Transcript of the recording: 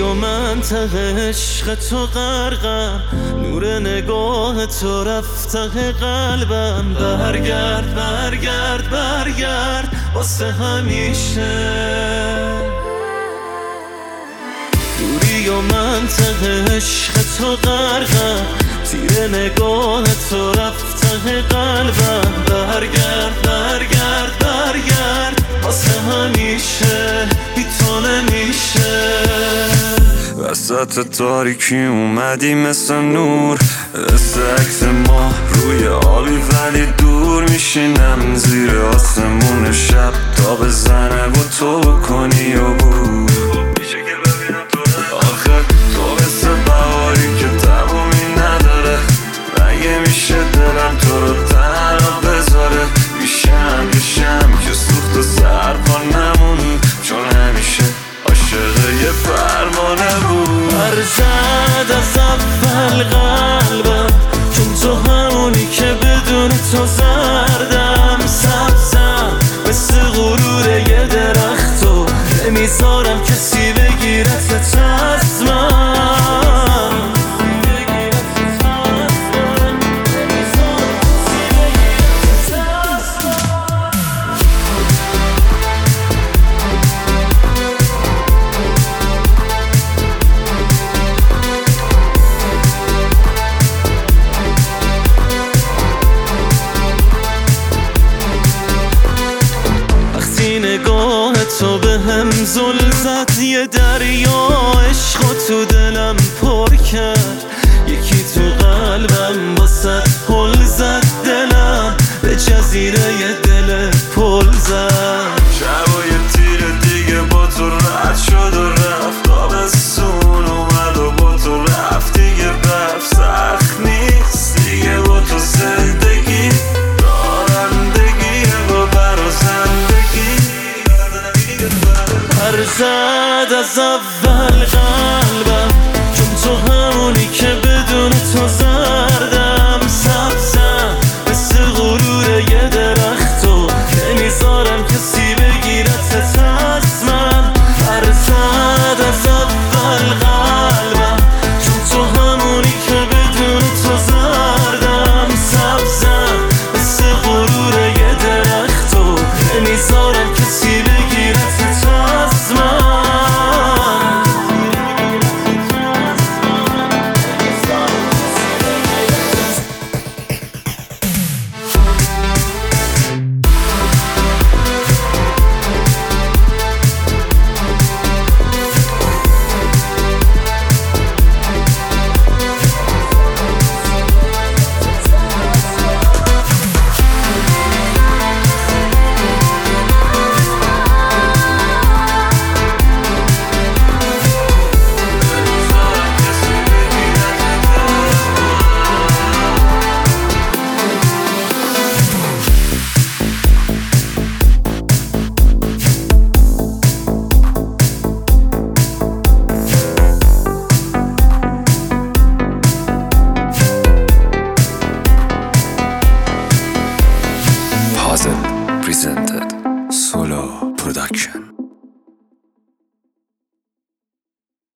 و منطقه عشق تو غرقم. نور نگاه تو رفته قلبم. برگرد برگرد برگرد. واسه همیشه. دوری و منطقه عشق تو غرقم. تیر نگاه تو رفته قلبم. برگرد برگرد برگرد. وسط تاریکی اومدی مثل نور. مثل عکس ما روی آبی ولی دور میشینم زیر آسمون شب. تا بزنه و تو بکنی و بود بود برزد از اول قلبم. چون تو همونی که بدون تو زردم سبزم. مثل غرور یه درخت و نمی‌ذارم کسی بگیرت از زل زد یه دریا عشق تو دلم پر کرد. یکی تو قلبم واسه پل زد دلم به جزیره یه دل پل زد. شب و یه تیر دیگه با تو رد شد و رفت. آبستون اومد و با تو رفت. دیگه برف سخت نیست. دیگه با تو زندگی زد از اول قلبم. چون تو همونی که presented Solo Production.